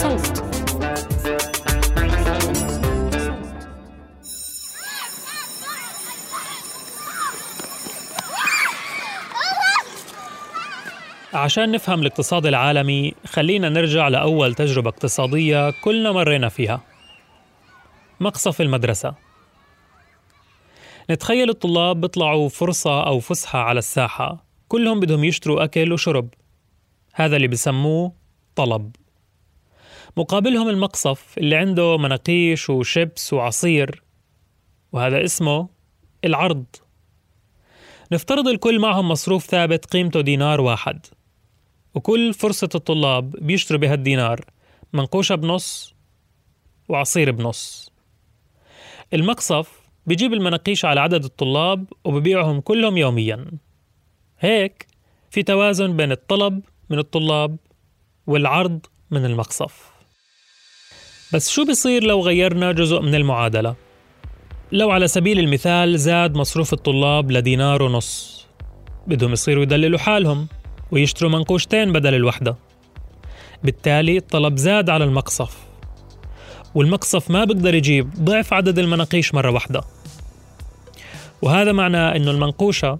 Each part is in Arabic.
صوت عشان نفهم الاقتصاد العالمي خلينا نرجع لأول تجربة اقتصادية كلنا مرينا فيها. مقصف المدرسة. نتخيل الطلاب بيطلعوا فرصة أو فسحة على الساحة. كلهم بدهم يشتروا أكل وشرب. هذا اللي بسموه طلب. مقابلهم المقصف اللي عنده مناقيش وشيبس وعصير وهذا اسمه العرض. نفترض الكل معهم مصروف ثابت قيمته دينار واحد وكل فرصة الطلاب بيشتروا بهالدينار منقوشة بنص وعصير بنص. المقصف بيجيب المناقيش على عدد الطلاب وببيعهم كلهم يوميا. هيك في توازن بين الطلب من الطلاب والعرض من المقصف. بس شو بيصير لو غيرنا جزء من المعادلة؟ لو على سبيل المثال زاد مصروف الطلاب لدينار ونص بدهم يصيروا يدللوا حالهم ويشتروا منقوشتين بدل الوحدة. بالتالي الطلب زاد على المقصف والمقصف ما بيقدر يجيب ضعف عدد المناقيش مرة واحدة. وهذا معناه إنه المنقوشة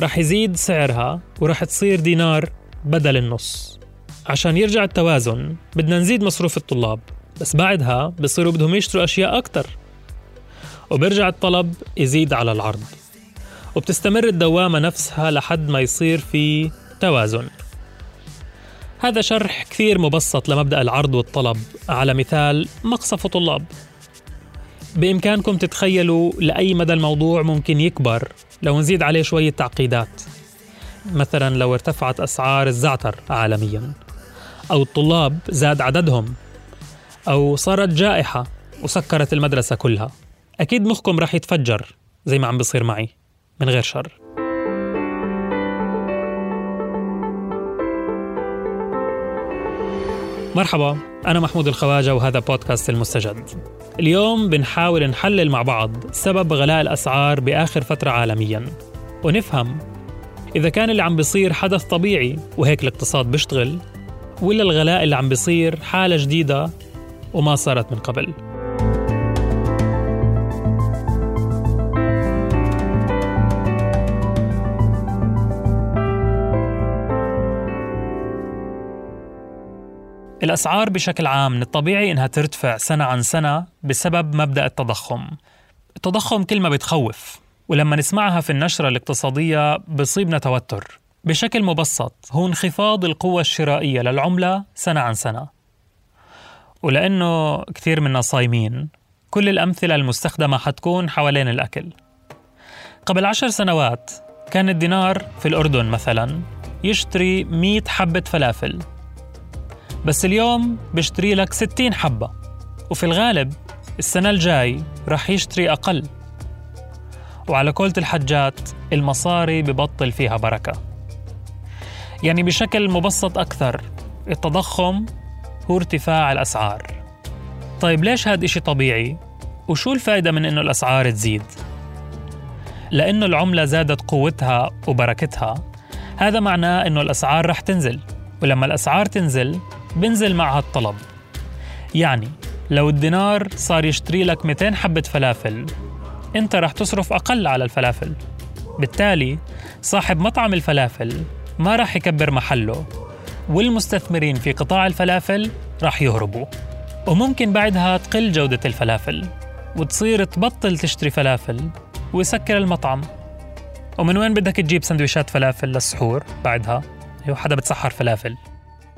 رح يزيد سعرها ورح تصير دينار بدل النص. عشان يرجع التوازن بدنا نزيد مصروف الطلاب. بس بعدها بصيروا بدهم يشتروا أشياء أكتر. وبرجع الطلب يزيد على العرض. وبتستمر الدوامة نفسها لحد ما يصير في توازن. هذا شرح كثير مبسط لمبدأ العرض والطلب. على مثال مقصف طلاب. بإمكانكم تتخيلوا لأي مدى الموضوع ممكن يكبر لو نزيد عليه شوية تعقيدات. مثلا لو ارتفعت أسعار الزعتر عالميا. أو الطلاب زاد عددهم. أو صارت جائحة وسكرت المدرسة كلها. أكيد مخكم رح يتفجر زي ما عم بصير معي من غير شر. مرحبا أنا محمود الخواجة وهذا بودكاست المستجد. اليوم بنحاول نحلل مع بعض سبب غلاء الأسعار بآخر فترة عالميا. ونفهم إذا كان اللي عم بيصير حدث طبيعي وهيك الاقتصاد بيشتغل ولا الغلاء اللي عم بيصير حالة جديدة وما صارت من قبل. الأسعار بشكل عام من الطبيعي إنها ترتفع سنة عن سنة بسبب مبدأ التضخم. التضخم كلمة بتخوف ولما نسمعها في النشرة الاقتصادية بصيبنا توتر. بشكل مبسط هو انخفاض القوة الشرائية للعملة سنة عن سنة. ولأنه كثير منا صايمين كل الأمثلة المستخدمة حتكون حوالين الأكل. قبل عشر سنوات كان الدينار في الأردن مثلا يشتري 100 حبة فلافل. بس اليوم بيشتري لك 60 حبة وفي الغالب السنة الجاي رح يشتري أقل. وعلى قولة الحجات المصاري ببطل فيها بركة. يعني بشكل مبسط أكثر التضخم هو ارتفاع الأسعار. طيب ليش هذا إشي طبيعي؟ وشو الفائدة من إنه الأسعار تزيد؟ لأنه العملة زادت قوتها وبركتها. هذا معناه إنه الأسعار رح تنزل ولما الأسعار تنزل بنزل معها الطلب. يعني لو الدينار صار يشتري لك 200 حبة فلافل أنت رح تصرف أقل على الفلافل. بالتالي صاحب مطعم الفلافل ما رح يكبر محله. والمستثمرين في قطاع الفلافل رح يهربوا وممكن بعدها تقل جودة الفلافل وتصير تبطل تشتري فلافل ويسكر المطعم. ومن وين بدك تجيب سندويشات فلافل للسحور بعدها؟ هو حدا بتسحر فلافل.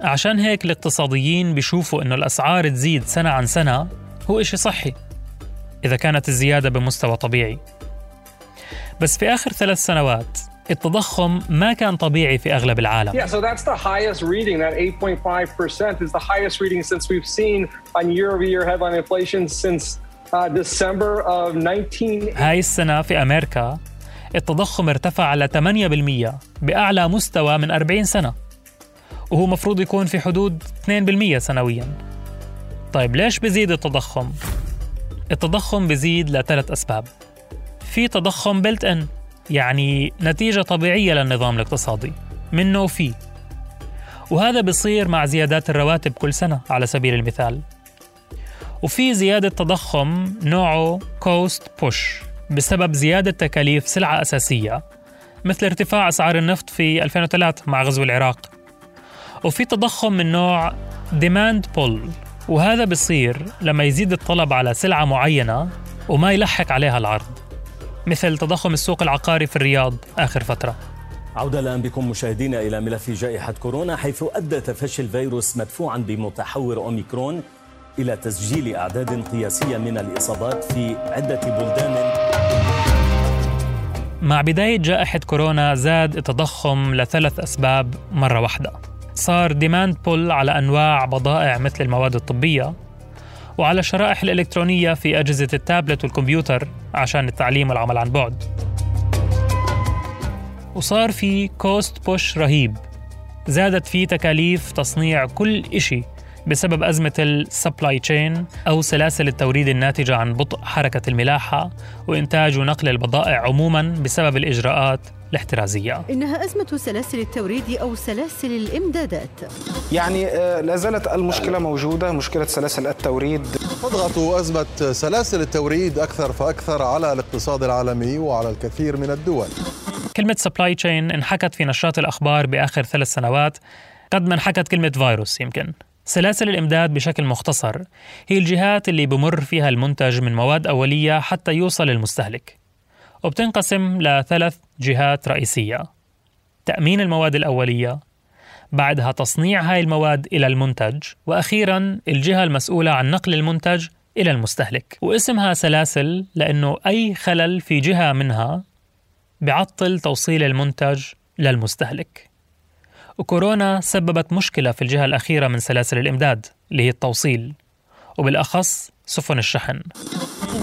عشان هيك الاقتصاديين بيشوفوا إنه الأسعار تزيد سنة عن سنة هو إشي صحي إذا كانت الزيادة بمستوى طبيعي. بس في آخر ثلاث سنوات التضخم ما كان طبيعي في أغلب العالم. Yeah, so that's the highest reading. That 8.5% is the highest reading since we've seen on year-over-year headline inflation since uh, December of 19... هاي السنة في أمريكا التضخم ارتفع على 8% بأعلى مستوى من 40 سنة وهو مفروض يكون في حدود 2% سنويا طيب ليش بزيد التضخم؟ التضخم بزيد لثلاث أسباب في تضخم بلت إن يعني نتيجة طبيعية للنظام الاقتصادي. منه وفي وهذا بصير مع زيادات الرواتب كل سنة على سبيل المثال. وفي زيادة تضخم نوعه cost push بسبب زيادة تكاليف سلعة أساسية مثل ارتفاع أسعار النفط في 2003 مع غزو العراق. وفي تضخم من نوع demand pull وهذا بصير لما يزيد الطلب على سلعة معينة وما يلحق عليها العرض. مثل تضخم السوق العقاري في الرياض آخر فترة. عودة الآن بكم مشاهدينا إلى ملف جائحة كورونا حيث أدى تفشي الفيروس مدفوعا بمتحور أوميكرون إلى تسجيل أعداد قياسية من الإصابات في عدة بلدان. مع بداية جائحة كورونا زاد التضخم لثلاث أسباب مرة واحدة. صار demand pull على أنواع بضائع مثل المواد الطبية وعلى الشرائح الإلكترونية في أجهزة التابلت والكمبيوتر عشان التعليم والعمل عن بعد. وصار في cost push رهيب. زادت فيه تكاليف تصنيع كل إشي. بسبب أزمة ال supply chain أو سلاسل التوريد الناتجة عن بطء حركة الملاحة وإنتاج ونقل البضائع عموما بسبب الإجراءات الاحترازية. إنها أزمة سلاسل التوريد أو سلاسل الإمدادات. يعني آه، لا زالت المشكلة موجودة مشكلة سلاسل التوريد. تضغط أزمة سلاسل التوريد أكثر فأكثر على الاقتصاد العالمي وعلى الكثير من الدول. كلمة supply chain انحكت في نشرات الأخبار بآخر ثلاث سنوات. قد ما انحكت كلمة فيروس يمكن. سلاسل الإمداد بشكل مختصر هي الجهات اللي بمر فيها المنتج من مواد أولية حتى يوصل للمستهلك. وبتنقسم لثلاث جهات رئيسية. تأمين المواد الأولية بعدها تصنيع هاي المواد إلى المنتج وأخيرا الجهة المسؤولة عن نقل المنتج إلى المستهلك. واسمها سلاسل لأنه أي خلل في جهة منها بعطل توصيل المنتج للمستهلك. وكورونا سببت مشكلة في الجهة الأخيرة من سلاسل الإمداد اللي هي التوصيل وبالأخص سفن الشحن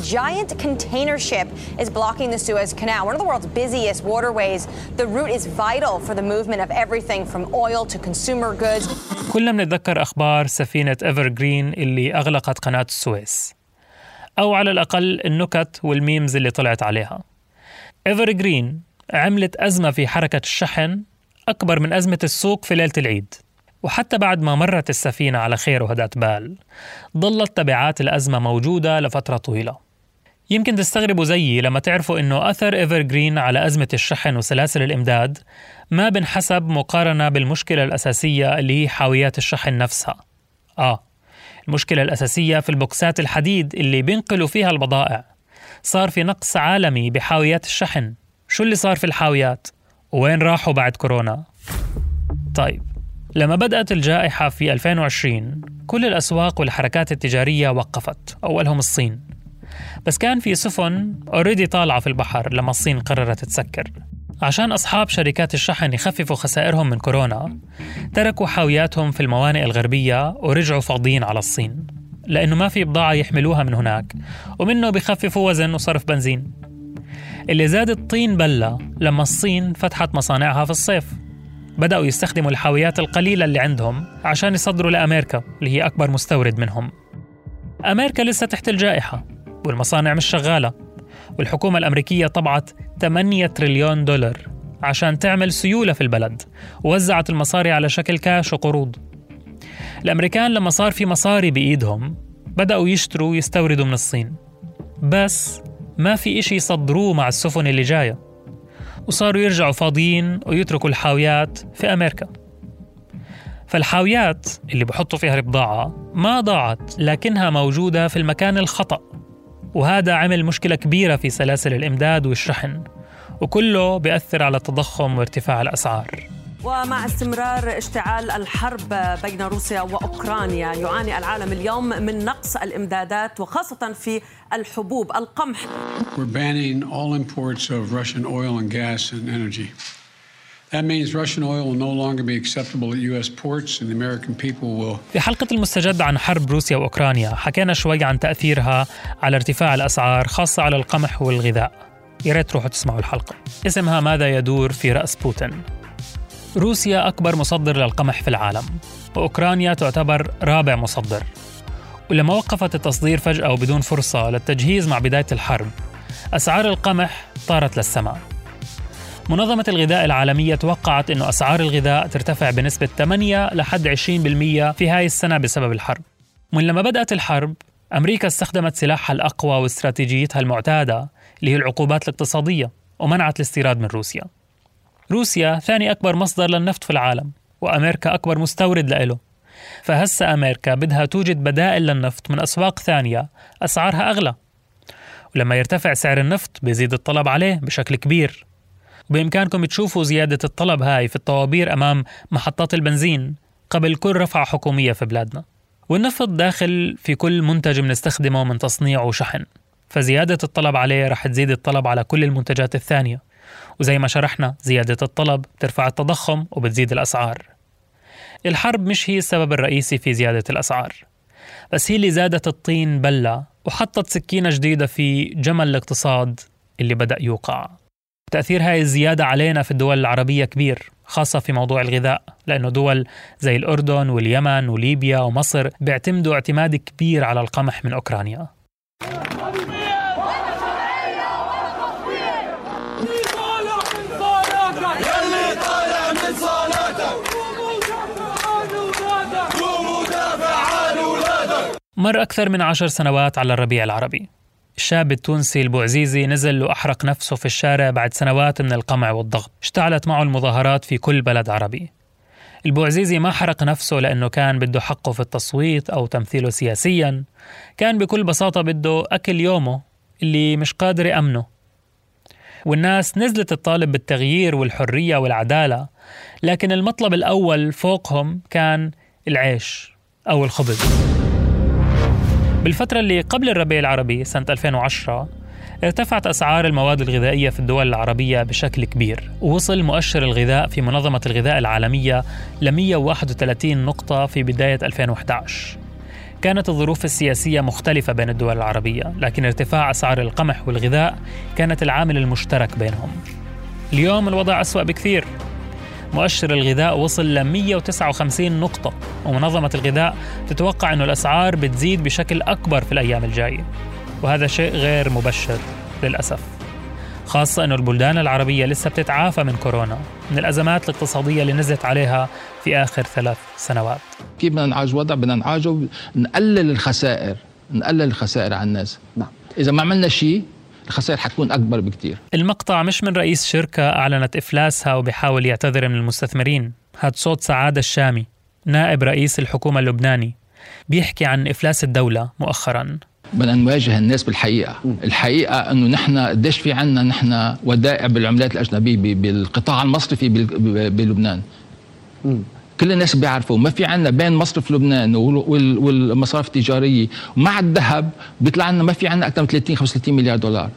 giant container ship is blocking the Suez Canal, one of the world's busiest waterways. The route is vital for the movement of everything from oil to consumer goods. كلنا بنتذكر أخبار سفينة إيفر جرين اللي أغلقت قناة السويس أو على الأقل النكت وال memes اللي طلعت عليها إيفر جرين عملت أزمة في حركة الشحن أكبر من أزمة السوق في ليلة العيد وحتى بعد ما مرت السفينة على خير وهدأت بال. ظلت تبعات الأزمة موجودة لفترة طويلة. يمكن تستغربوا زيي لما تعرفوا أنه أثر إيفر جرين على أزمة الشحن وسلاسل الإمداد ما بنحسب مقارنة بالمشكلة الأساسية اللي هي حاويات الشحن نفسها. آه المشكلة الأساسية في البوكسات الحديد اللي بينقلوا فيها البضائع. صار في نقص عالمي بحاويات الشحن. شو اللي صار في الحاويات؟ وين راحوا بعد كورونا؟ طيب لما بدأت الجائحة في 2020 كل الأسواق والحركات التجارية وقفت أولهم الصين. بس كان في سفن اوريدي طالعة في البحر لما الصين قررت تسكر. عشان أصحاب شركات الشحن يخففوا خسائرهم من كورونا تركوا حاوياتهم في الموانئ الغربية ورجعوا فاضيين على الصين. لأنه ما في بضاعة يحملوها من هناك ومنه بخففوا وزن وصرف بنزين. اللي زاد الطين بلة لما الصين فتحت مصانعها في الصيف. بدأوا يستخدموا الحاويات القليلة اللي عندهم عشان يصدروا لأمريكا اللي هي أكبر مستورد منهم. أمريكا لسه تحت الجائحة والمصانع مش شغالة. والحكومة الأمريكية طبعت 8 تريليون دولار عشان تعمل سيولة في البلد ووزعت المصاري على شكل كاش وقروض. الأمريكان لما صار في مصاري بإيدهم بدأوا يشتروا ويستوردوا من الصين. بس ما في إشي يصدروه مع السفن اللي جاية. وصاروا يرجعوا فاضيين ويتركوا الحاويات في أمريكا. فالحاويات اللي بحطوا فيها البضاعة ما ضاعت لكنها موجودة في المكان الخطأ. وهذا عمل مشكلة كبيرة في سلاسل الإمداد والشحن وكله بيأثر على التضخم وارتفاع الأسعار. ومع استمرار اشتعال الحرب بين روسيا وأوكرانيا يعاني العالم اليوم من نقص الإمدادات وخاصة في الحبوب القمح. We're banning all imports of Russian oil and gas and energy. That means Russian oil will no longer be acceptable at US ports and the American people will في حلقة المستجد عن حرب روسيا وأوكرانيا حكينا شوي عن تأثيرها على ارتفاع الأسعار خاصة على القمح والغذاء يا ريت تروحوا تسمعوا الحلقة اسمها ماذا يدور في رأس بوتين روسيا أكبر مصدر للقمح في العالم وأوكرانيا تعتبر رابع مصدر. ولما وقفت التصدير فجأة وبدون فرصة للتجهيز مع بداية الحرب أسعار القمح طارت للسماء. منظمة الغذاء العالمية توقعت أنه أسعار الغذاء ترتفع بنسبة 8 لحد 20% في هاي السنة بسبب الحرب. ومن لما بدأت الحرب أمريكا استخدمت سلاحها الأقوى واستراتيجيتها المعتادة اللي هي العقوبات الاقتصادية ومنعت الاستيراد من روسيا. روسيا ثاني أكبر مصدر للنفط في العالم وأمريكا أكبر مستورد لإله فهسا أمريكا بدها توجد بدائل للنفط من أسواق ثانية أسعارها أغلى. ولما يرتفع سعر النفط بيزيد الطلب عليه بشكل كبير. وبإمكانكم تشوفوا زيادة الطلب هاي في الطوابير أمام محطات البنزين قبل كل رفعة حكومية في بلادنا. والنفط داخل في كل منتج بنستخدمه من تصنيع وشحن. فزيادة الطلب عليه رح تزيد الطلب على كل المنتجات الثانية. وزي ما شرحنا زيادة الطلب بترفع التضخم وبتزيد الأسعار. الحرب مش هي السبب الرئيسي في زيادة الأسعار بس هي اللي زادت الطين بلة وحطت سكينة جديدة في جمل الاقتصاد اللي بدأ يوقع. تأثير هاي الزيادة علينا في الدول العربية كبير خاصة في موضوع الغذاء لأنه دول زي الأردن واليمن وليبيا ومصر بيعتمدوا اعتماد كبير على القمح من أوكرانيا. مر أكثر من عشر سنوات على الربيع العربي. الشاب التونسي البوعزيزي نزل وأحرق نفسه في الشارع بعد سنوات من القمع والضغط. اشتعلت معه المظاهرات في كل بلد عربي. البوعزيزي ما حرق نفسه لأنه كان بده حقه في التصويت أو تمثيله سياسيا. كان بكل بساطة بده أكل يومه اللي مش قادر يأمنه. والناس نزلت تطالب بالتغيير والحرية والعدالة لكن المطلب الأول فوقهم كان العيش أو الخبز. بالفترة اللي قبل الربيع العربي سنة 2010 ارتفعت أسعار المواد الغذائية في الدول العربية بشكل كبير ووصل مؤشر الغذاء في منظمة الغذاء العالمية ل 131 نقطة في بداية 2011 كانت الظروف السياسية مختلفة بين الدول العربية لكن ارتفاع أسعار القمح والغذاء كانت العامل المشترك بينهم. اليوم الوضع أسوأ بكثير. مؤشر الغذاء وصل ل 159 نقطة ومنظمة الغذاء تتوقع أن الأسعار بتزيد بشكل أكبر في الأيام الجاية وهذا شيء غير مبشر للأسف خاصة أن البلدان العربية لسه بتتعافى من كورونا من الأزمات الاقتصادية اللي نزلت عليها في آخر ثلاث سنوات. كيف بدنا نعالج الوضع؟ بدنا نعالجه نقلل الخسائر نقلل الخسائر على الناس. نعم. إذا ما عملنا شيء الخسائر حتكون أكبر بكثير المقطع مش من رئيس شركة أعلنت إفلاسها وبيحاول يعتذر من المستثمرين. هاد صوت سعادة الشامي نائب رئيس الحكومة اللبناني. بيحكي عن إفلاس الدولة مؤخرا. بدنا نواجه الناس بالحقيقة، الحقيقة إنه نحن قديش في عندنا نحن ودائع بالعملات الأجنبية بالقطاع المصرفي بلبنان. كل الناس بيعرفوا ما في عندنا بين مصرف لبنان والمصارف التجارية ومع الذهب بيطلع لنا ما في عندنا أكثر من 30 35 مليار دولار.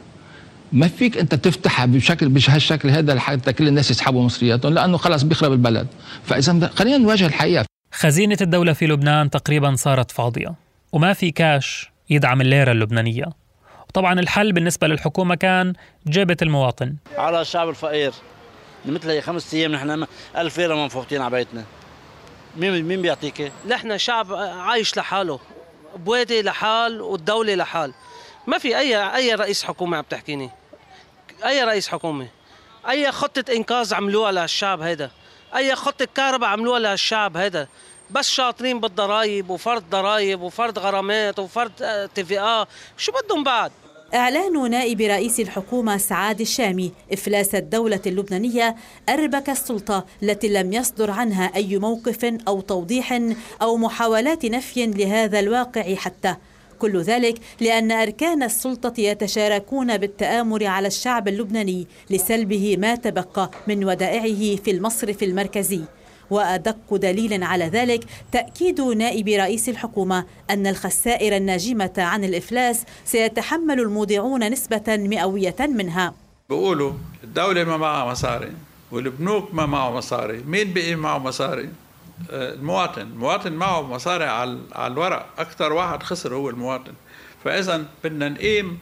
ما فيك أنت تفتحها بشكل بهالشكل هذا لحتى كل الناس يسحبوا مصرياتهم لأنه خلص بيخرب البلد. فإذا خلينا نواجه الحقيقة. خزينة الدولة في لبنان تقريبا صارت فاضية وما في كاش يدعم الليرة اللبنانية. وطبعا الحل بالنسبة للحكومة كان جيبة المواطن. على الشعب الفقير مثل هي خمس أيام نحن 1000 ليرة منفوختين على بيتنا. مين مين بيعطيك؟ نحن شعب عايش لحاله بوادي لحال والدولة لحال. ما في أي أي رئيس حكومة عم تحكيني. أي رئيس حكومة. أي خطة إنقاذ عملوها للشعب هذا أي خطة كهرباء عملوها للشعب هذا بس شاطرين بالضرايب وفرض ضرايب وفرض غرامات وفرض TVA. شو بدهم بعد؟ إعلان نائب رئيس الحكومة سعادة الشامي إفلاس الدولة اللبنانية أربك السلطة التي لم يصدر عنها أي موقف أو توضيح أو محاولات نفي لهذا الواقع حتى. كل ذلك لأن أركان السلطة يتشاركون بالتآمر على الشعب اللبناني لسلبه ما تبقى من ودائعه في المصرف المركزي. وأدق دليل على ذلك تأكيد نائب رئيس الحكومة أن الخسائر الناجمة عن الإفلاس سيتحمل المودعون نسبة مئوية منها. بيقولوا الدولة ما معها مصاري والبنوك ما معه مصاري. مين بقي معه مصاري؟ آه، المواطن. المواطن معه مصاري على الورق. أكثر واحد خسر هو المواطن. فإذا بدنا نقيم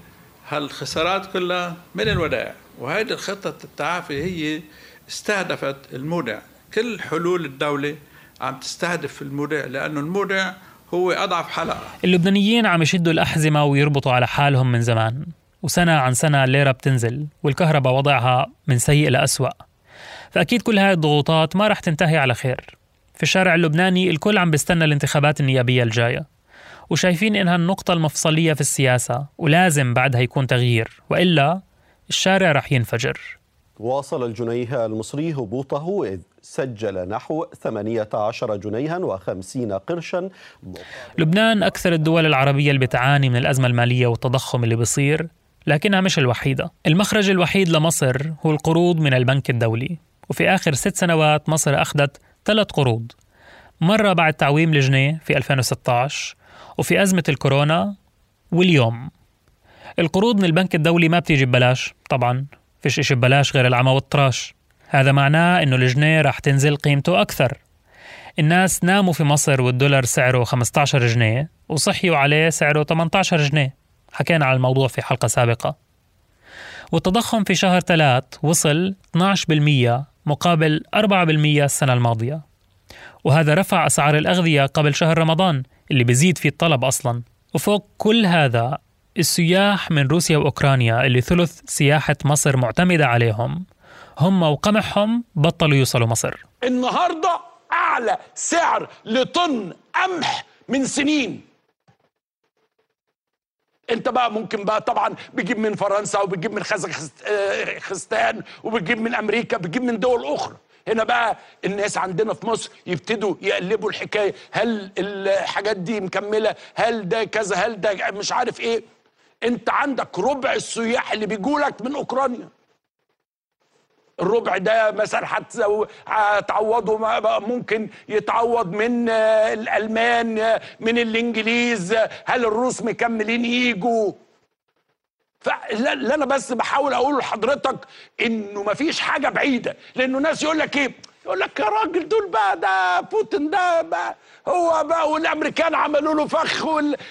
هالخسارات كلها من الودائع. وهذه الخطة التعافي هي استهدفت المودع كل حلول الدولة عم تستهدف المودع لأنه المودع هو أضعف حلقة. اللبنانيين عم يشدوا الأحزمة ويربطوا على حالهم من زمان وسنة عن سنة الليرة بتنزل والكهرباء وضعها من سيء لأسوأ. فأكيد كل هاي الضغوطات ما رح تنتهي على خير. في الشارع اللبناني الكل عم بيستنى الانتخابات النيابية الجاية وشايفين إنها النقطة المفصلية في السياسة ولازم بعدها يكون تغيير وإلا الشارع رح ينفجر. واصل الجنيه المصري هبوطه إذ سجل نحو 18 جنيها و50 قرشا. لبنان أكثر الدول العربية اللي بتعاني من الأزمة المالية والتضخم اللي بيصير لكنها مش الوحيدة. المخرج الوحيد لمصر هو القروض من البنك الدولي. وفي آخر ست سنوات مصر أخذت ثلاث قروض. مرة بعد تعويم الجنيه في 2016 وفي أزمة الكورونا واليوم. القروض من البنك الدولي ما بتيجي ببلاش طبعا. فيش إشي ببلاش غير العمى والطراش هذا معناه إنه الجنيه رح تنزل قيمته أكثر. الناس ناموا في مصر والدولار سعره 15 جنيه وصحيوا عليه سعره 18 جنيه. حكينا على الموضوع في حلقة سابقة. والتضخم في شهر ثلاث وصل 12% مقابل 4% السنة الماضية. وهذا رفع أسعار الأغذية قبل شهر رمضان اللي بيزيد فيه الطلب أصلا. وفوق كل هذا السياح من روسيا وأوكرانيا اللي ثلث سياحة مصر معتمدة عليهم. هم وقمحهم بطلوا يوصلوا مصر. النهاردة أعلى سعر لطن قمح من سنين. أنت بقى ممكن بقى طبعا بتجيب من فرنسا وبتجيب من خزخستان وبتجيب من أمريكا بتجيب من دول أخرى. هنا بقى الناس عندنا في مصر يبتدوا يقلبوا الحكاية. هل الحاجات دي مكملة؟ هل ده كذا؟ هل ده مش عارف إيه؟ أنت عندك ربع السياح اللي بيجولك من أوكرانيا. الربع ده مثلا هتعوضه ممكن يتعوض من الألمان من الإنجليز هل الروس مكملين يجوا فاللي أنا بس بحاول أقول لحضرتك إنه مفيش حاجة بعيدة لأنه ناس يقول لك إيه؟ يقول لك يا راجل دول بقى ده بوتين ده بقى هو بقى والأمريكان عملوا له فخ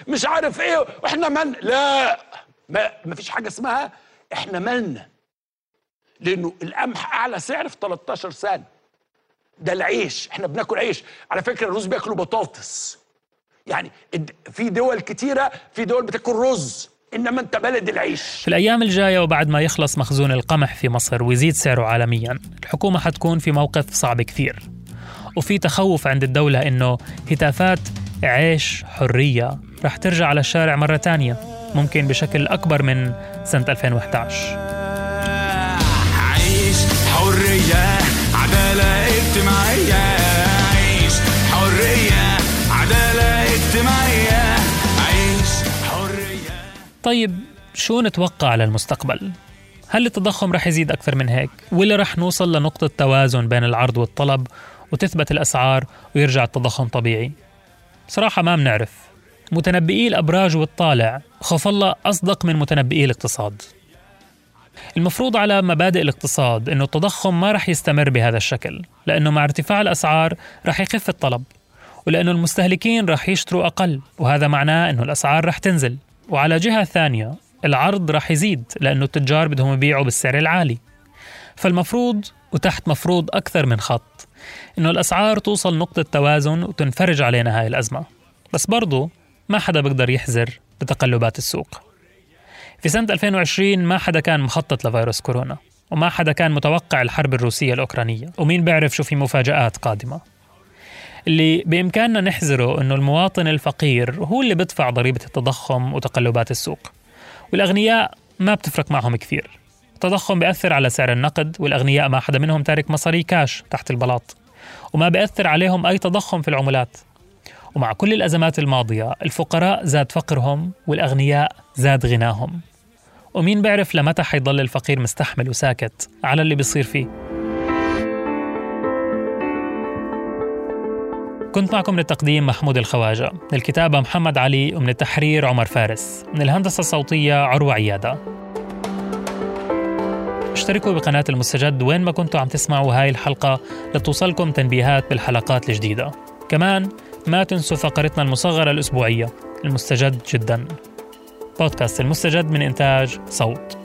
مش عارف إيه وإحنا من لا ما مفيش حاجة اسمها إحنا مالنا. لأنه القمح أعلى سعر في 13 سنة. ده العيش إحنا بناكل عيش. على فكرة الروس بياكلوا بطاطس. يعني في دول كتيرة في دول بتاكل رز إنما أنت بلد العيش. في الأيام الجاية وبعد ما يخلص مخزون القمح في مصر ويزيد سعره عالميا الحكومة حتكون في موقف صعب كثير. وفي تخوف عند الدولة إنه هتافات عيش حرية رح ترجع على الشارع مرة تانية ممكن بشكل أكبر من سنة 2011 طيب شو نتوقع للمستقبل؟ هل التضخم رح يزيد أكثر من هيك؟ ولا رح نوصل لنقطة توازن بين العرض والطلب وتثبت الأسعار ويرجع التضخم طبيعي؟ صراحة ما بنعرف متنبئي الأبراج والطالع خوف الله أصدق من متنبئي الاقتصاد المفروض على مبادئ الاقتصاد أنه التضخم ما رح يستمر بهذا الشكل لأنه مع ارتفاع الأسعار رح يخف الطلب ولأنه المستهلكين رح يشتروا أقل وهذا معناه أنه الأسعار رح تنزل وعلى جهة ثانية العرض رح يزيد لأنه التجار بدهم يبيعوا بالسعر العالي. فالمفروض وتحت مفروض أكثر من خط إنه الأسعار توصل نقطة توازن وتنفرج علينا هاي الأزمة. بس برضو ما حدا بيقدر يحذر بتقلبات السوق. في سنة 2020 ما حدا كان مخطط لفيروس كورونا وما حدا كان متوقع الحرب الروسية الأوكرانية ومين بيعرف شو في مفاجآت قادمة. اللي بإمكاننا نحذره أنه المواطن الفقير هو اللي بدفع ضريبة التضخم وتقلبات السوق. والأغنياء ما بتفرق معهم كثير. التضخم بيأثر على سعر النقد والأغنياء ما حدا منهم تارك مصاري كاش تحت البلاط. وما بيأثر عليهم أي تضخم في العملات. ومع كل الأزمات الماضية الفقراء زاد فقرهم والأغنياء زاد غناهم. ومين بيعرف لمتى حيضل الفقير مستحمل وساكت على اللي بيصير فيه؟ كنت معكم من التقديم محمود الخواجة من الكتابة محمد علي ومن التحرير عمر فارس من الهندسة الصوتية عروة عيادة. اشتركوا بقناة المستجد وين ما كنتوا عم تسمعوا هاي الحلقة لتوصلكم تنبيهات بالحلقات الجديدة. كمان ما تنسوا فقرتنا المصغرة الأسبوعية المستجد جدا. بودكاست المستجد من إنتاج صوت.